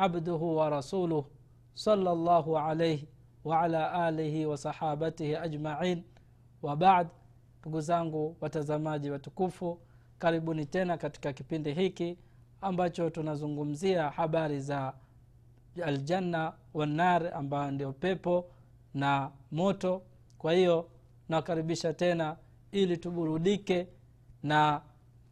abduhu wa rasuluh sala llahu alaihi waala alihi wasahabatihi ajmain. Wabad ndugu zangu watazamaji watukufu karibuni tena katika kipindi hiki ambacho tunazungumzia habari za aljanna wanar ambayo ndio pepo na moto. Kwa hiyo nakaribisha tena ili tuburudike na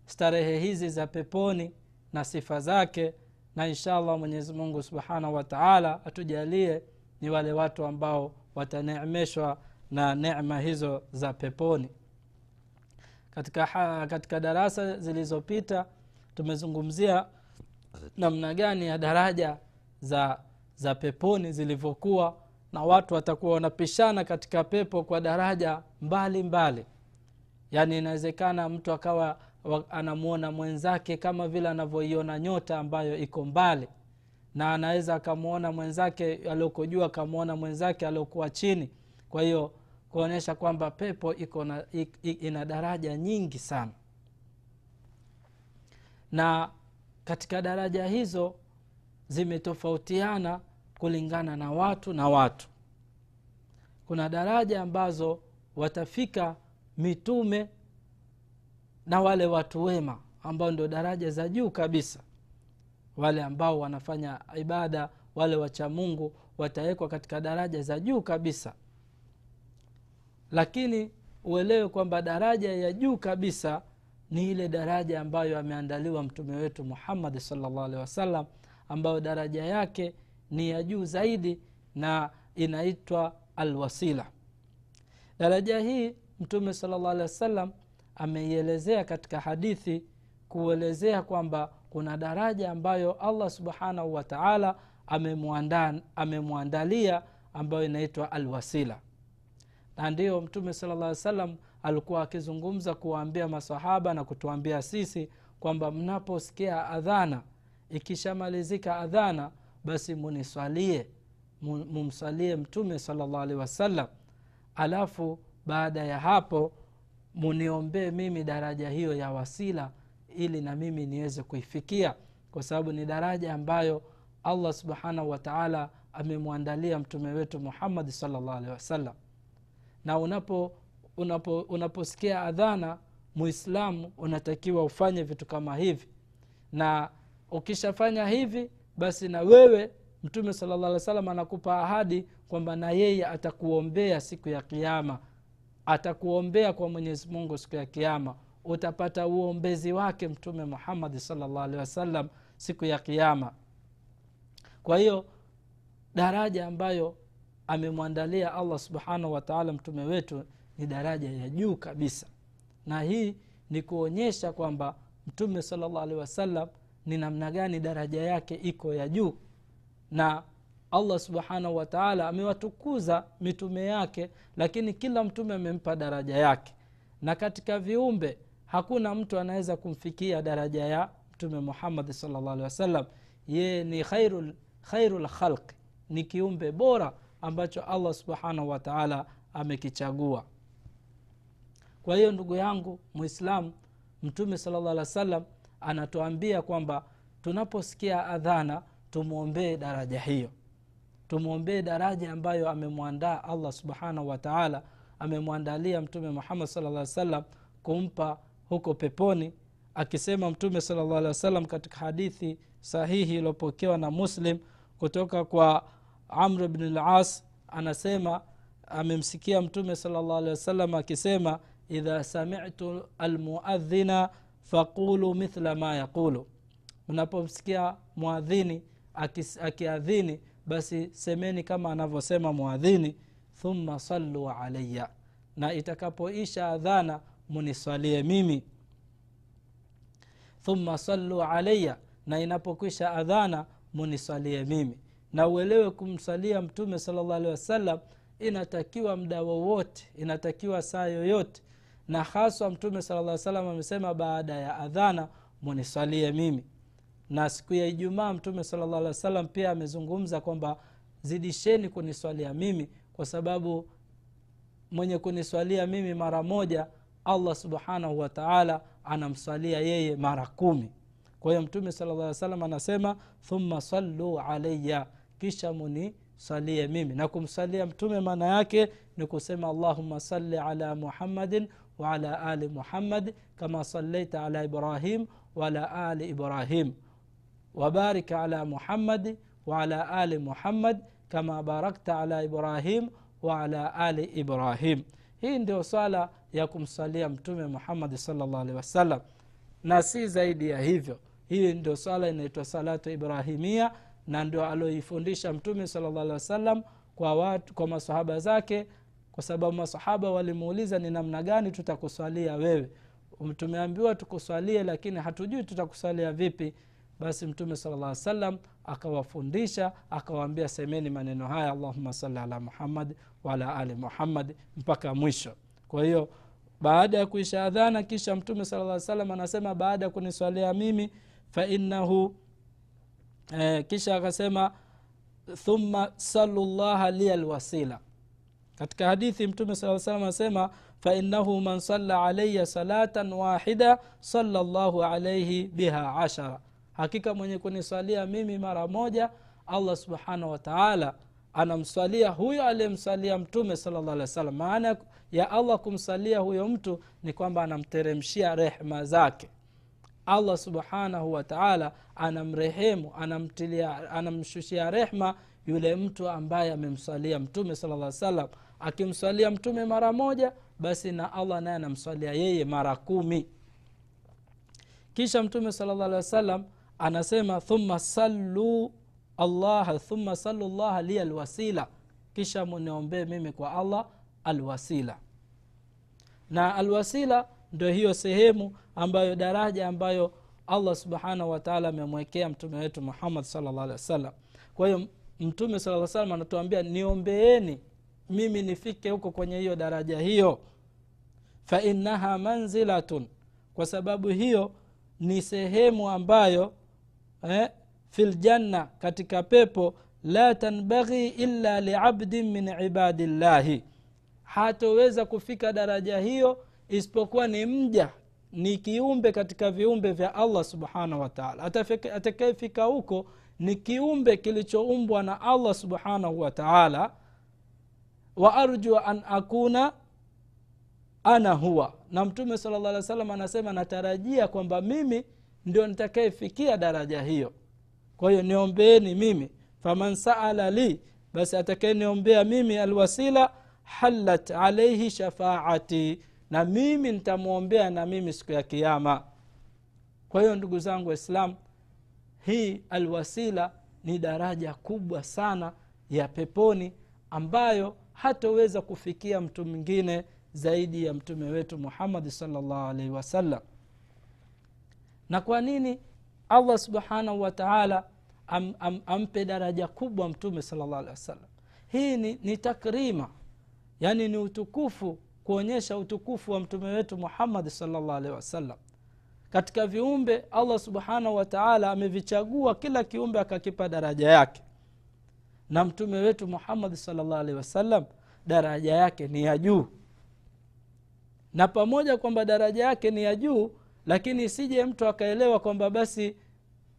starehe hizi za peponi na sifa zake na inshallah mwenyezi mungu subhanahu wa taala atujalie ni wale watu ambao wataneemeshwa na nema hizo za peponi. Katika, ha, katika darasa zilizopita tumezungumzia namna gani ya daraja za za peponi zilivyokuwa na watu watakuwa wanapishana katika pepo kwa daraja mbali mbali. Yaani inawezekana mtu akawa anamwona mwenzake kama vile anavyoiona nyota ambayo iko mbali. Na anaweza akamwona mwenzake alioko juu akamwona mwenzake aliokuwa chini. Kwa hiyo kuonyesha kwamba pepo iko na, ina daraja nyingi sana. Na katika daraja hizo zimetofautiana kulingana na watu na watu. Kuna daraja ambazo watafika mitume na wale watu wema ambao ndio daraja za juu kabisa. Wale ambao wanafanya ibada wale wacha mungu watawekwa katika daraja za juu kabisa. Lakini uelewe kwamba daraja ya juu kabisa ni ile daraja ambayo ameandaliwa mtume wetu muhammadi salllah alehi wasallam ambayo daraja yake ni ya juu zaidi na inaitwa alwasila. Daraja hii mtume salllah alehi wasallam ameielezea katika hadithi kuelezea kwamba kuna daraja ambayo allah subhanahu wa taala amemwandalia ambayo inaitwa alwasila. Na ndiyo mtume sala llah salam alikuwa akizungumza kuwaambia masahaba na kutuambia sisi kwamba mnaposikia adhana ikishamalizika adhana basi muniswalie mumswalie mtume salllah alehi wasallam. Alafu baada ya hapo muniombee mimi daraja hiyo ya wasila ili na mimi niweze kuifikia. Kwa sababu ni daraja ambayo allah subhanahu wataala amemwandalia mtume wetu muhammadi salllah alehi wasallam na unapo unapo unaposikia adhana muislamu unatakiwa ufanye vitu kama hivi. Na ukishafanya hivi basi na wewe mtume salllah alih wa sallam anakupa ahadi kwamba na yeye atakuombea siku ya kiama atakuombea kwa mwenyezi mungu siku ya kiama utapata uombezi wake mtume muhammadi salllah alehi wasallam siku ya kiama kwa hiyo daraja ambayo amemwandalia allah subhanahu wataala mtume wetu ni daraja ya juu kabisa. Na hii ni kuonyesha kwamba mtume salllah alehi wasallam ni namna gani daraja yake iko ya juu. Na allah subhanahu wataala amewatukuza mitume yake lakini kila mtume amempa daraja yake. Na katika viumbe hakuna mtu anaweza kumfikia daraja ya mtume muhammadi salllah alehi wasallam. Yeye ni khairu lkhalqi ni kiumbe bora ambacho allah subhanahu wataala amekichagua. Kwa hiyo ndugu yangu mwislamu mtume salllah alih wa sallam anatuambia kwamba tunaposikia adhana tumwombee daraja hiyo tumwombee daraja ambayo amemwandaa allah subhanahu wataala amemwandalia mtume muhammad sala salam kumpa huko peponi akisema mtume sala llah alih wasallam katika hadithi sahihi iliyopokewa na muslim kutoka kwa amr bni las anasema amemsikia mtume sala llah alehi akisema idha samitu almuadhina faqulu mithla ma yaqulu. Mnapomsikia mwadhini akiadhini basi semeni kama anavyosema mwadhini thumma saluu alaya na itakapoisha adhana muniswalie mimi. Thumma saluu alaya na inapokwisha adhana muniswalie mimi. Na uelewe kumswalia mtume salllah alehi wasallam inatakiwa mda wowote inatakiwa saa yoyote. Na haswa mtume sala salam amesema baada ya adhana muniswalie mimi na siku ya ijumaa mtume salllah alih wa pia amezungumza kwamba zidisheni kuniswalia mimi kwa sababu mwenye kuniswalia mimi mara moja allah subhanahu wataala anamswalia yeye mara kumi. Kwa hiyo mtume sala salam anasema thumma saluu alaya kisha muniswalie mimi. Na kumswalia mtume maana yake ni kusema allahuma salli ala muhammadin waala ali muhammad kama sallaita ala ibrahim waala ali ibrahim wabarik على محمد وعلى ali muhammad kama barakta ala ibrahim waala ali ibrahim. Hii ndio swala ya kumsalia mtume muhammadi salllah alehi wasallam. Na si zaidi ya hivyo. Hii ndio swala inaitwa salatu ibrahimia na ndio alioifundisha mtume sallallahu alaihi wasallam kwa, watu, kwa masahaba zake kwa sababu masahaba walimuuliza ni namna gani tutakuswalia wewe? Tumeambiwa tukuswalie lakini hatujui tutakuswalia vipi basi mtume sala llah salam akawafundisha akawaambia semeni maneno haya allahuma sali ala muhammad waala ali muhammad mpaka mwisho. Kwa hiyo baada ya kuisha adhana kisha mtume sala lla salam anasema baada ya kuniswalia mimi fainahu eh, kisha akasema thumma salu llaha liya lwasila katika hadithi mtume saa salam anasema fainahu man salla alaya salatan wahida sala llahu alaihi biha ashara hakika mwenye kuniswalia mimi mara moja allah subhanahu wataala anamswalia huyo aliyemswalia mtume salllah maana ya allah kumsalia huyo mtu ni kwamba anamteremshia rehma zake. Allah subhanahu wataala anamrehemu anamtilia anamshushia rehma yule mtu ambaye amemswalia mtume sala salam akimswalia mtume mara moja basi na allah naye anamswalia yeye mara kumi. Kisha mtume sala alih wa anasema thumma sallu allaha thumma sallu llaha li alwasila. Kisha muniombee mimi kwa allah alwasila. Na alwasila ndio hiyo sehemu ambayo daraja ambayo allah subhanahu wataala amemwekea mtume wetu muhammad salllah alih wa kwa hiyo mtume saa salam anatuambia niombeeni mimi nifike huko kwenye hiyo daraja hiyo. Fainaha manzilatun. Kwa sababu hiyo ni sehemu ambayo eh, fi ljanna katika pepo la tanbaghi illa liabdin min ibadillahi. Hatoweza kufika daraja hiyo isipokuwa ni mja ni kiumbe katika viumbe vya allah subhanahu wataala atakayefika huko ni kiumbe kilichoumbwa na allah subhanahu wataala wa arju an akuna ana huwa. Na mtume sala llah alih salam anasema natarajia kwamba mimi ndio nitakayefikia daraja hiyo. Kwa hiyo niombeeni mimi faman saala li basi atakayeniombea mimi alwasila halat alaihi shafaati na mimi nitamwombea na mimi siku ya kiama kwa hiyo ndugu zangu waislam hii alwasila ni daraja kubwa sana ya peponi ambayo hatoweza kufikia mtu mwingine zaidi ya mtume wetu muhammadi salllahu alaihi wasallam na kwa nini allah subhanahu wataala am, am, ampe daraja kubwa mtume salllah alehi wasallam? Hii ni, ni takrima yaani ni utukufu kuonyesha utukufu wa mtume wetu muhammadi salllah alehi wasallam. Katika viumbe allah subhanahu wataala amevichagua kila kiumbe akakipa daraja yake. Na mtume wetu muhammadi salllah alehi wasallam daraja yake ni ya juu. Na pamoja kwamba daraja yake ni ya juu lakini isije mtu akaelewa kwamba basi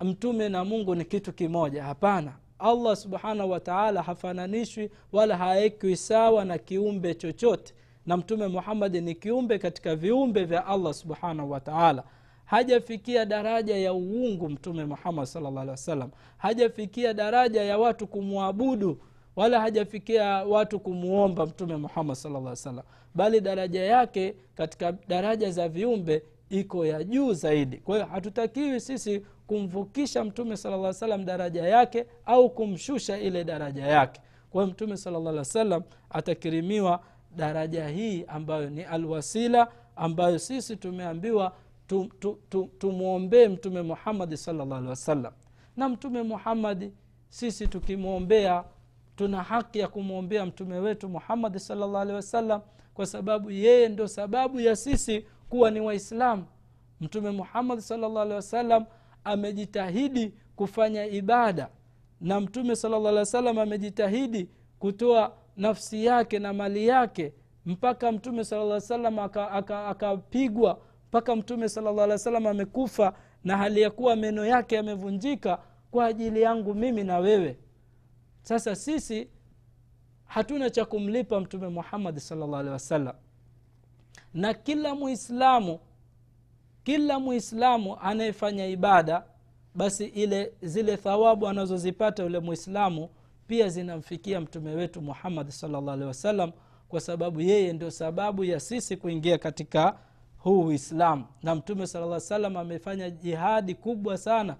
mtume na mungu ni kitu kimoja. Hapana. Allah subhanahu wataala hafananishwi wala haekwi sawa na kiumbe chochote. Na mtume muhammadi ni kiumbe katika viumbe vya allah subhanahu wataala hajafikia daraja ya uungu mtume muhammad salllah wasallam. Hajafikia daraja ya watu kumwabudu wala hajafikia watu kumwomba mtume muhammad salllah alih wasallam. Bali daraja yake katika daraja za viumbe iko ya juu zaidi. Kwa hiyo hatutakiwi sisi kumvukisha mtume sala salam daraja yake au kumshusha ile daraja yake. Kwa hiyo mtume salalla alih salam atakirimiwa daraja hii ambayo ni alwasila ambayo sisi tumeambiwa tumwombee tu, tu, tu mtume muhammadi salllah alihi wasallam. Na mtume muhammadi sisi tukimwombea tuna haki ya kumwombea mtume wetu muhammadi salllah alihi wasallam kwa sababu yeye ndo sababu ya sisi kuwa ni waislamu. Mtume muhammadi salllah alehi wasallam amejitahidi kufanya ibada na mtume salllah alehi wasallam amejitahidi kutoa nafsi yake na mali yake mpaka mtume sala salam akapigwa aka, aka mpaka mtume salllah wasallam amekufa na hali ya kuwa meno yake yamevunjika kwa ajili yangu mimi na wewe. Sasa sisi hatuna cha kumlipa mtume muhammadi salllah alehi wasallam na kila muislamu kila muislamu anayefanya ibada basi ile zile thawabu anazozipata yule muislamu pia zinamfikia mtume wetu muhammadi salllah alehi wasallam kwa sababu yeye ndio sababu ya sisi kuingia katika huu uislamu. Na mtume sala salam amefanya jihadi kubwa sana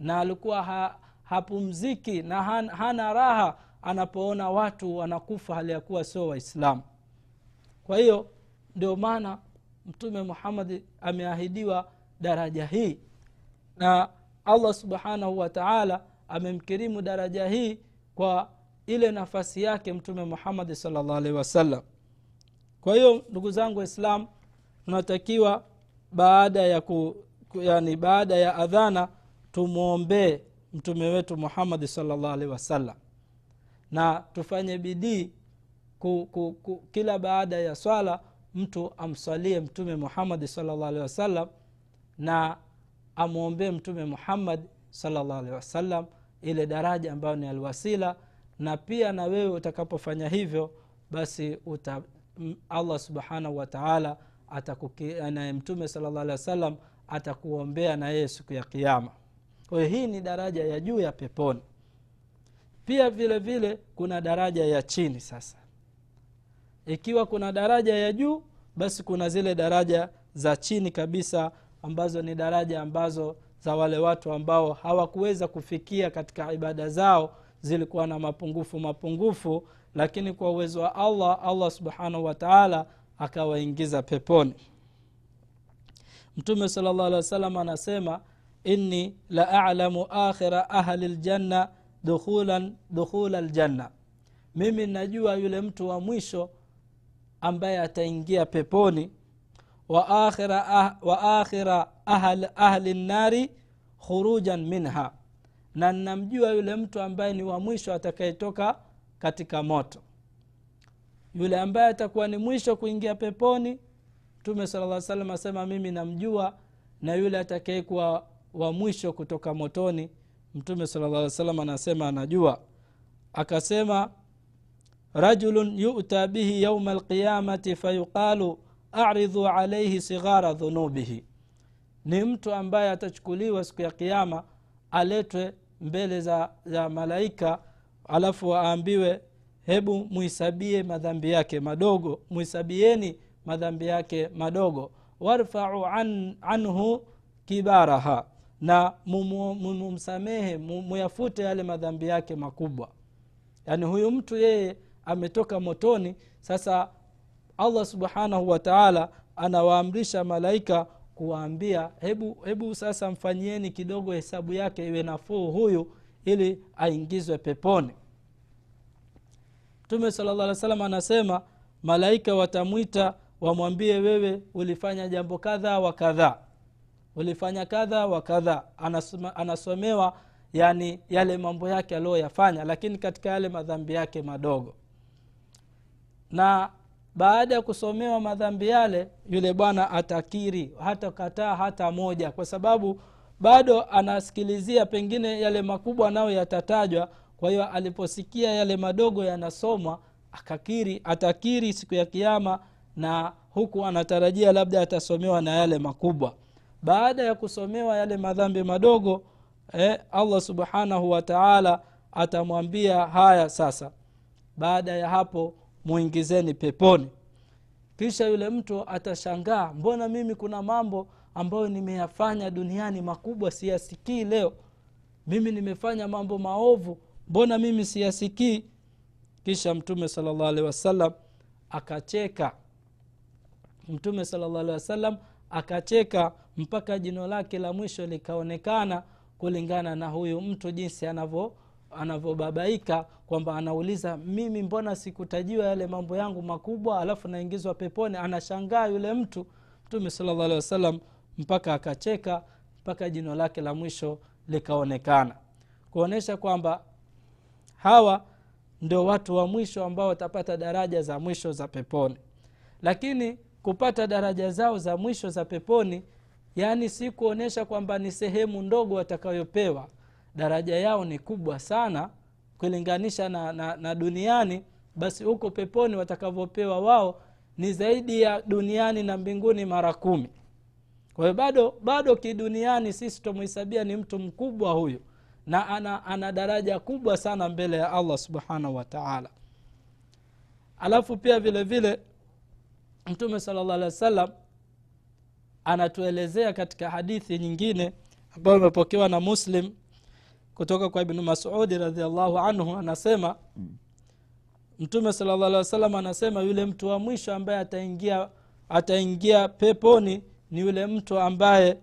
na alikuwa ha, hapumziki na han, hana raha anapoona watu wanakufa hali ya kuwa sio waislamu. Kwa hiyo ndio maana mtume muhammadi ameahidiwa daraja hii. Na allah subhanahu wa taala amemkirimu daraja hii kwa ile nafasi yake mtume muhammadi salllah alaihi wasallam. Kwa hiyo ndugu zangu waislam tunatakiwa baada ya ku, yani baada ya adhana tumwombee mtume wetu muhammadi salllah alaihi wasallam. Na tufanye bidii ku, ku, ku, kila baada ya swala mtu amswalie mtume muhammadi salllah alehi wasallam na amwombee mtume muhammad salllah alehi wasallam ile daraja ambayo ni alwasila na pia na wewe utakapofanya hivyo basi uta, allah subhanahu wataala naye mtume salllah alehi wasallam atakuombea na yeye siku ya kiama kwa hii ni daraja ya juu ya peponi. Pia vile vile kuna daraja ya chini sasa ikiwa kuna daraja ya juu basi kuna zile daraja za chini kabisa ambazo ni daraja ambazo za wale watu ambao hawakuweza kufikia katika ibada zao zilikuwa na mapungufu mapungufu lakini kwa uwezo wa allah allah subhanahu wataala akawaingiza peponi. Mtume sala llah alih wasalam anasema inni la alamu akhira ahli ljanna dukhula ljanna mimi najua yule mtu wa mwisho ambaye ataingia peponi. Wa akhira, ah, ahli nnari khurujan minha. Na namjua yule mtu ambaye ni wa mwisho atakayetoka katika moto. Yule ambaye atakuwa ni mwisho kuingia peponi mtume sala lla salam asema mimi namjua na yule atakayekuwa wa mwisho kutoka motoni. Mtume sala lla salam anasema anajua akasema rajulun yuta bihi yauma alqiyamati fayuqalu aridhu alaihi sighara dhunubihi ni mtu ambaye atachukuliwa siku ya kiama aletwe mbele za, za malaika alafu aambiwe hebu muhisabie madhambi yake madogo muhisabieni madhambi yake madogo. Warfau an, anhu kibaraha. Na mumsamehe muyafute yale madhambi yake makubwa. Yaani huyu mtu yeye ametoka motoni sasa allah subhanahu wataala anawaamrisha malaika kuwaambia hebu hebu sasa mfanyieni kidogo hesabu yake iwe nafuu huyu ili aingizwe peponi. Mtume sala llah salam anasema malaika watamwita wamwambie wewe ulifanya jambo kadha wa kadhaa ulifanya kadha wa kadha. Anasomewa yani yale mambo yake aliyoyafanya lakini katika yale madhambi yake madogo na baada ya kusomewa madhambi yale yule bwana atakiri hata kataa hata moja kwa sababu bado anasikilizia pengine yale makubwa nayo yatatajwa. Kwa hiyo aliposikia yale madogo yanasomwa akakiri atakiri siku ya kiama na huku anatarajia labda atasomewa na yale makubwa. Baada ya kusomewa yale madhambi madogo eh, allah subhanahu wataala atamwambia haya sasa. Baada ya hapo muingizeni peponi. Kisha yule mtu atashangaa mbona mimi kuna mambo ambayo nimeyafanya duniani makubwa siyasikii leo? Mimi nimefanya mambo maovu mbona mimi siyasikii? Kisha mtume sala llah alehi wasallam akacheka. Mtume sala llah alehi akacheka mpaka jino lake la mwisho likaonekana kulingana na huyu mtu jinsi anavyo anavyobabaika kwamba anauliza mimi mbona sikutajiwa yale mambo yangu makubwa alafu naingizwa peponi? Anashangaa yule mtu. Mtume alehi wasallam mpaka akacheka mpaka jino lake la mwisho likaonekana. Kuonyesha kwamba hawa ndio watu wa mwisho ambao watapata daraja za mwisho za peponi. Lakini kupata daraja zao za mwisho za peponi yaani si kuonyesha kwamba ni sehemu ndogo watakayopewa daraja yao ni kubwa sana kulinganisha na, na, na duniani. Basi huko peponi watakavyopewa wao ni zaidi ya duniani na mbinguni mara kumi. Kwa hiyo bado bado kiduniani sisi tumhesabia ni mtu mkubwa huyu na ana, ana daraja kubwa sana mbele ya allah subhanahu wataala alafu pia vile vile mtume sala llah alih wa sallam anatuelezea katika hadithi nyingine ambayo imepokewa na muslim kutoka kwa ibnu masudi radiallahu anhu anasema mtume sala anasema yule mtu wa mwisho ambaye ataingia ataingia peponi ni yule mtu ambaye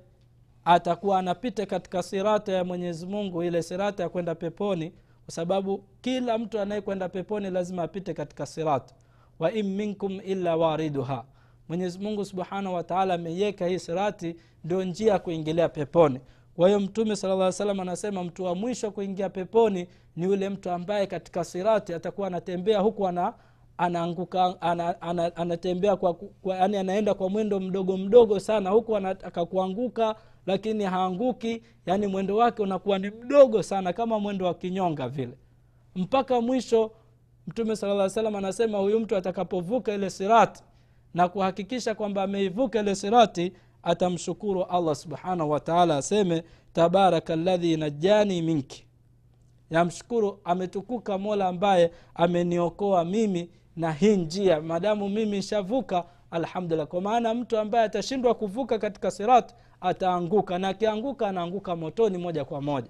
atakuwa anapita katika sirata ya mwenyezi mungu ile sirata ya kwenda peponi kwa sababu kila mtu anayekwenda peponi lazima apite katika sirata. Wa in minkum illa wariduha mwenyezi mungu subhanahu wataala ameiweka hii sirati ndio njia ya kuingilia peponi kwa hiyo mtume sala llah salam anasema mtu wa mwisho kuingia peponi ni yule mtu ambaye katika sirati atakuwa anatembea huku ana anaanguka ana, ana, anatembea yani anaenda kwa mwendo mdogo mdogo sana huku anataka kuanguka lakini haanguki yani mwendo wake unakuwa ni mdogo sana kama mwendo wa kinyonga vile. Mpaka mwisho mtume sala salam anasema huyu mtu atakapovuka ile sirati na kuhakikisha kwamba ameivuka ile sirati atamshukuru allah subhanahu wataala aseme tabaraka ladhi najani minki. Yamshukuru ametukuka mola ambaye ameniokoa mimi na hii njia. Madamu mimi shavuka alhamdulillah. Kwa maana mtu ambaye atashindwa kuvuka katika sirat ataanguka. Na akianguka anaanguka motoni moja kwa moja.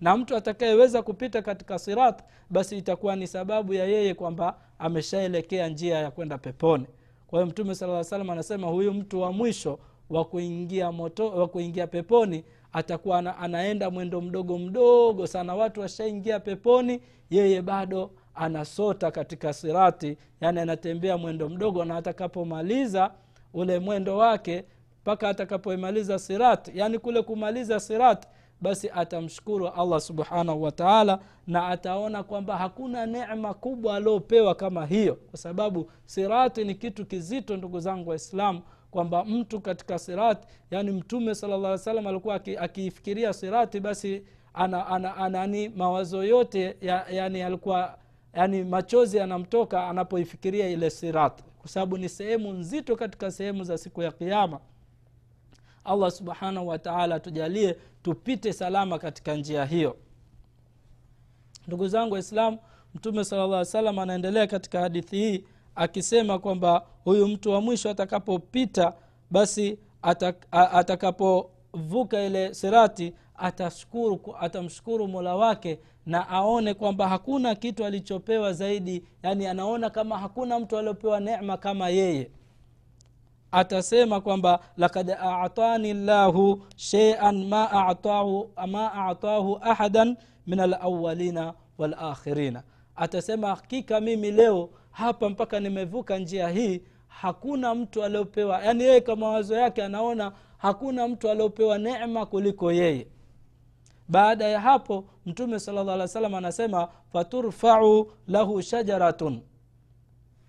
Na mtu atakayeweza kupita katika sirat basi itakuwa ni sababu ya yeye kwamba ameshaelekea njia ya kwenda peponi. Kwa hiyo mtume sala salam anasema huyu mtu wa mwisho wa kuingia moto wa kuingia peponi atakuwa ana, anaenda mwendo mdogo mdogo sana. Watu washaingia peponi yeye bado anasota katika sirati yani anatembea mwendo mdogo na atakapomaliza ule mwendo wake mpaka atakapoimaliza sirati yani kule kumaliza sirati basi atamshukuru allah subhanahu wataala na ataona kwamba hakuna nema kubwa aliopewa kama hiyo kwa sababu sirati ni kitu kizito ndugu zangu waislamu kwamba mtu katika sirati yani mtume sala salam alikuwa akiifikiria sirati basi ana, ana, ana, ani mawazo yote ya, yani alikuwa yani machozi yanamtoka anapoifikiria ile sirati kwa sababu ni sehemu nzito katika sehemu za siku ya kiama allah subhanahu wataala tujalie tupite salama katika njia hiyo. Ndugu zangu waislamu mtume sala llah salam anaendelea katika hadithi hii akisema kwamba huyu mtu wa mwisho atakapopita basi atak, atakapovuka ile sirati atashukuru atamshukuru mola wake na aone kwamba hakuna kitu alichopewa zaidi yani anaona kama hakuna mtu aliopewa nema kama yeye. Atasema kwamba lakad atani llahu sheian ma atahu, ma atahu ahadan min alawalina walakhirina. Atasema hakika mimi leo hapa mpaka nimevuka njia hii hakuna mtu aliopewa yani yeye kwa mawazo yake anaona hakuna mtu aliopewa nema kuliko yeye. Baada ya hapo mtume sala llah alih salam anasema faturfau lahu shajaratun.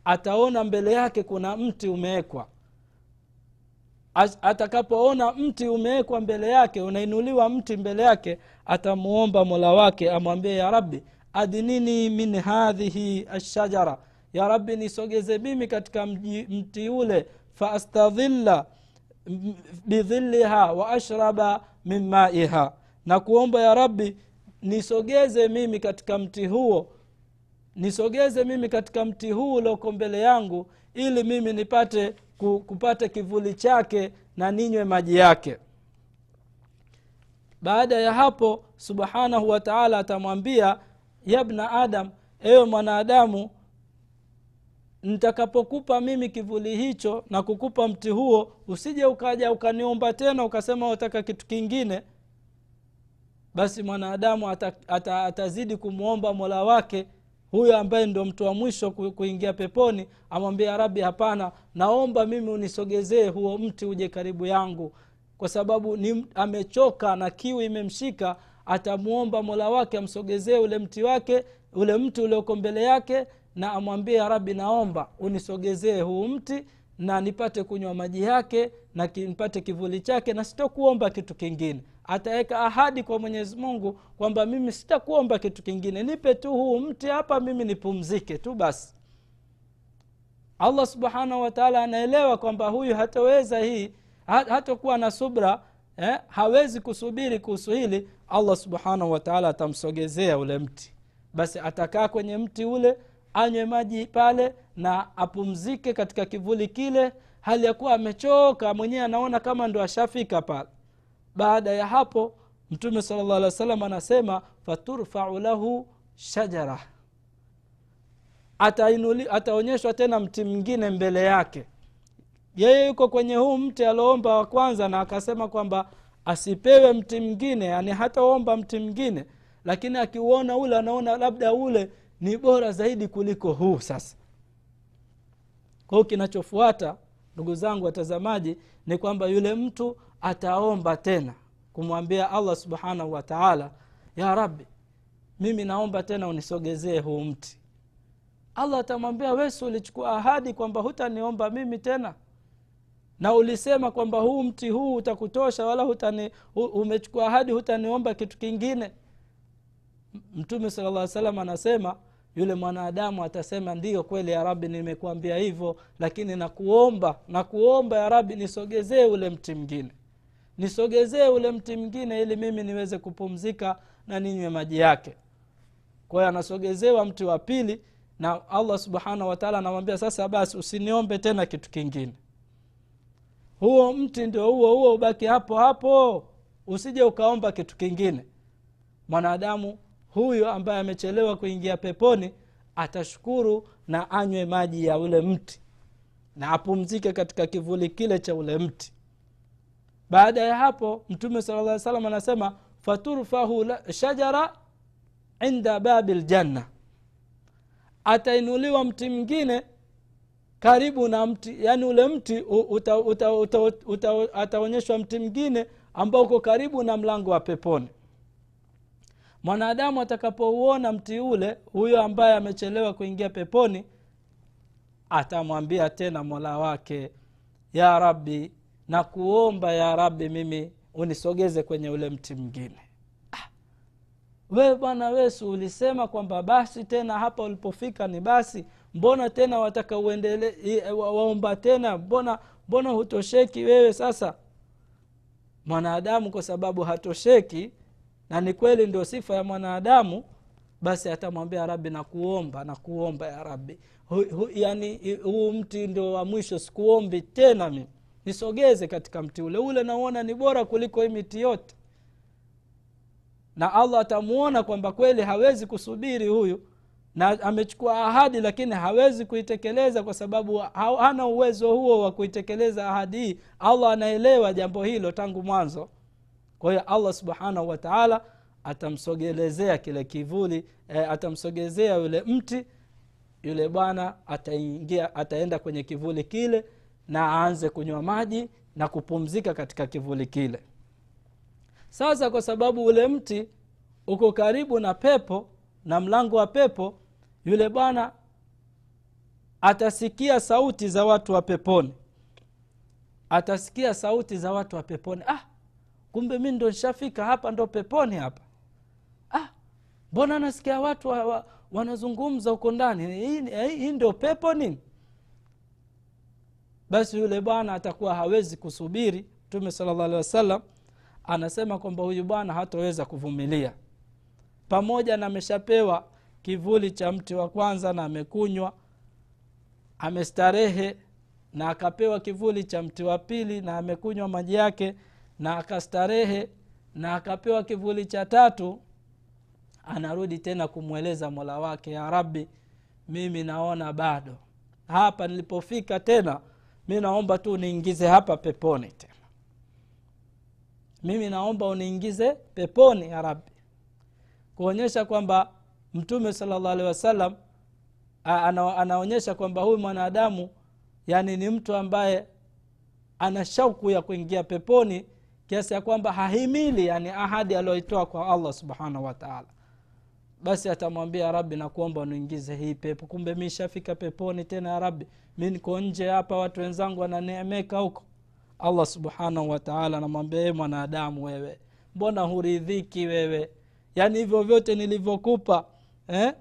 Ataona mbele yake kuna mti umewekwa atakapoona mti umewekwa mbele yake unainuliwa mti mbele yake atamuomba mola wake amwambie ya rabbi adnini min hadhihi ashajara ya rabbi nisogeze mimi katika mji, mti ule faastadhilla bidhilliha wa ashraba min maiha. Na kuomba ya rabbi nisogeze mimi katika mti huo nisogeze mimi katika mti huu ulioko mbele yangu ili mimi nipate kupata kivuli chake na ninywe maji yake. Baada ya hapo subhanahu wa taala atamwambia yabna adam ewe mwanadamu nitakapokupa mimi kivuli hicho na kukupa mti huo usije ukaja ukaniomba tena ukasema utaka kitu kingine basi mwanadamu ata, ata, atazidi kumwomba mola wake huyo ambaye ndo mtu wa mwisho kuingia peponi amwambia rabi hapana naomba mimi unisogezee huo mti uje karibu yangu. Kwa sababu ni amechoka na kiu imemshika atamwomba mola wake amsogezee ule mti wake ule mti ulioko mbele yake na amwambie rabi naomba unisogezee huu mti na nipate kunywa maji yake na nipate kivuli chake na sitakuomba kitu kingine. Ataweka ahadi kwa mwenyezi mungu kwamba mimi sitakuomba kitu kingine. Nipe tu huu mti hapa mimi nipumzike tu basi. Allah subhanahu wataala anaelewa kwamba huyu hataweza hii hatakuwa na subra eh, hawezi kusubiri kuhusu hili. Allah subhanahu wataala atamsogezea ule mti. Basi atakaa kwenye mti ule anywe maji pale na apumzike katika kivuli kile. Hali ya kuwa amechoka mwenyewe anaona kama ndo ashafika pale. Baada ya hapo mtume sala alih wa sallam anasema faturfau lahu shajara. Ataonyeshwa tena mti mwingine mbele yake. Yeye yuko kwenye huu mti alioomba wa kwanza na akasema kwamba asipewe mti mwingine yani hataomba mti mwingine. Lakini akiuona ule anaona labda ule ni bora zaidi kuliko huu sasa. Kwa hiyo kinachofuata ndugu zangu watazamaji ni kwamba yule mtu ataomba tena kumwambia allah subhanahu wa taala ya rabbi mimi naomba tena unisogezee huu mti. Allah atamwambia wesi ulichukua ahadi kwamba hutaniomba mimi tena? Na ulisema kwamba huu mti huu utakutosha wala hutani, umechukua ahadi hutaniomba kitu kingine mtume sala llah salam anasema yule mwanadamu atasema ndiyo kweli ya rabi nimekuambia hivyo lakini nakuomba nakuomba ya rabi nisogezee ule mti mngine nisogezee ule mti mngine ili mimi niweze kupumzika na ninywe maji yake. Kwa anasogezewa mti wa pili na allah subhanahu wataala anamwambia sasa basi usiniombe tena kitu kingine. Huo mti ndio huo huo ubaki hapo hapo. Usije ukaomba kitu kingine. Mwanadamu huyu ambaye amechelewa kuingia peponi atashukuru na anywe maji ya ule mti na apumzike katika kivuli kile cha ule mti. Baada ya hapo mtume sala salam anasema faturfahu shajara inda babi ljanna atainuliwa mti mwingine karibu na mti yani ule mti ataonyeshwa mti mwingine ambao uko karibu na mlango wa peponi mwanadamu atakapouona mti ule huyo ambaye amechelewa kuingia peponi atamwambia tena mola wake ya rabbi na kuomba ya rabbi mimi unisogeze kwenye ule mti mwingine. Ah. we bwana wesu ulisema kwamba basi tena hapa ulipofika ni basi mbona tena wataka uendele waomba tena? Mbona mbona hutosheki wewe sasa? Mwanadamu kwa sababu hatosheki na ni kweli ndio sifa ya mwanadamu basi atamwambia rabi nakuomba nakuomba ya rabi yani huu mti ndio wa mwisho sikuombi tena mimi. Nisogeze katika mti ule. Ule nauona ni bora kuliko hii miti yote. Na allah atamuona kwamba kweli hawezi kusubiri huyu. Na amechukua ahadi lakini hawezi kuitekeleza kwa sababu hana uwezo huo wa kuitekeleza ahadi hii. Allah anaelewa jambo hilo tangu mwanzo kwa hiyo allah subhanahu wataala atamsogelezea kile kivuli e, atamsogezea yule mti yule bwana ataingia ataenda kwenye kivuli kile na aanze kunywa maji na kupumzika katika kivuli kile. Sasa kwa sababu ule mti uko karibu na pepo na mlango wa pepo yule bwana atasikia sauti za watu wa peponi. Atasikia sauti za watu wa peponi. Ah kumbe mi ndo nshafika hapa ndo peponi hapa. Ah. Mbona nasikia watu wa, wa, wanazungumza huko ndani? Hii, hii ndio pepo nini? Basi yule bwana atakuwa hawezi kusubiri. Mtume sala llah alehi wasallam anasema kwamba huyu bwana hataweza kuvumilia. Pamoja na ameshapewa kivuli cha mti wa kwanza na amekunywa amestarehe na akapewa kivuli cha mti wa pili na amekunywa maji yake na akastarehe na akapewa kivuli cha tatu anarudi tena kumweleza mola wake ya rabbi mimi naona bado. Hapa nilipofika tena mi naomba tu uniingize hapa peponi tena. Mimi naomba uniingize peponi ya rabbi. Kuonyesha kwamba mtume salllah alehi wasallam ana, anaonyesha kwamba huyu mwanadamu yani ni mtu ambaye ana shauku ya kuingia peponi kiasi ya kwamba hahimili yani ahadi aliyoitoa kwa allah subhanahu wataala basi atamwambia rabi nakuomba uniingize hii pepo. Kumbe mi shafika peponi tena ya rabi mi niko nje hapa watu wenzangu wananeemeka huko. Allah subhanahu wataala anamwambia e mwanadamu wewe mbona huridhiki wewe? Yaani hivyo vyote nilivyokupa eh?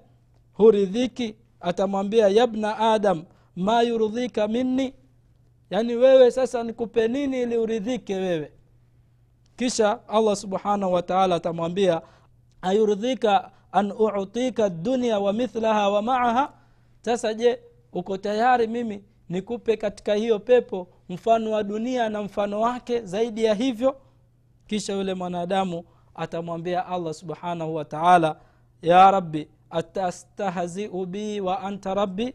huridhiki. Atamwambia yabna adam ma yurudhika minni? Yaani wewe sasa nikupe nini ili uridhike wewe kisha allah subhanahu wataala atamwambia ayurdhika an utika dunia wa mithlaha wa maaha? Sasa je uko tayari mimi nikupe katika hiyo pepo mfano wa dunia na mfano wake zaidi ya hivyo? Kisha yule mwanadamu atamwambia allah subhanahu wataala ya rabbi atastahziu bi wa anta rabbi?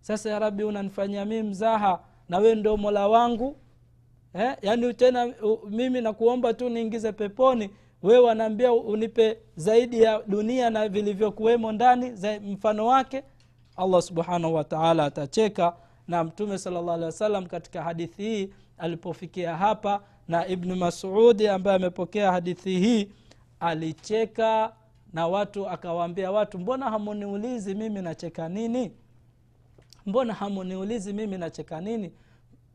Sasa ya rabbi unanifanyia mii mzaha na we ndo mola wangu eh? yaani tena mimi nakuomba tu niingize peponi wewe wanaambia unipe zaidi ya dunia na vilivyokuwemo ndani za mfano wake. Allah subhanahu wataala atacheka. Na mtume sala llah alih katika hadithi hii alipofikia hapa na ibnu masudi ambaye amepokea hadithi hii alicheka na watu akawaambia watu mbona hamuniulizi mimi nacheka nini? Mbona hamuniulizi mimi nacheka nini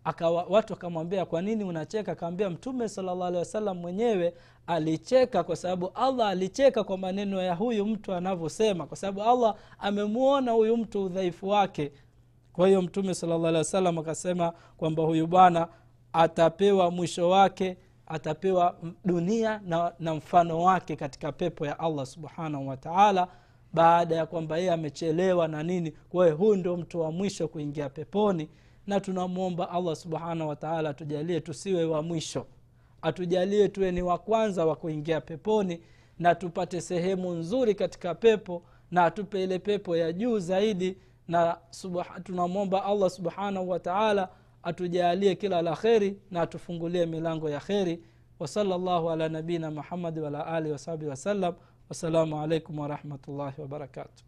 Akawa, watu akamwambia kwa nini unacheka? Akawambia mtume salllah alehi wasallam mwenyewe alicheka kwa sababu allah alicheka kwa maneno ya huyu mtu anavyosema kwa sababu allah amemwona huyu mtu udhaifu wake. Kwa hiyo mtume salllah alehi wasallam akasema kwamba huyu bwana atapewa mwisho wake atapewa dunia na, na mfano wake katika pepo ya allah subhanahu wataala baada ya kwamba yeye amechelewa na nini. Kwa hiyo huyu ndio mtu wa mwisho kuingia peponi na tunamwomba allah subhanahu wataala atujalie tusiwe wa mwisho. Atujalie tuwe ni wa kwanza wa kuingia peponi na tupate sehemu nzuri katika pepo na atupe ile pepo ya juu zaidi na tunamwomba allah subhanahu wataala atujalie kila la kheri na atufungulie milango ya kheri. Wasala ala nabiina muhammadi wala alihi wasahbihi wasallam wassalamu alaikum warahmatullahi wabarakatuh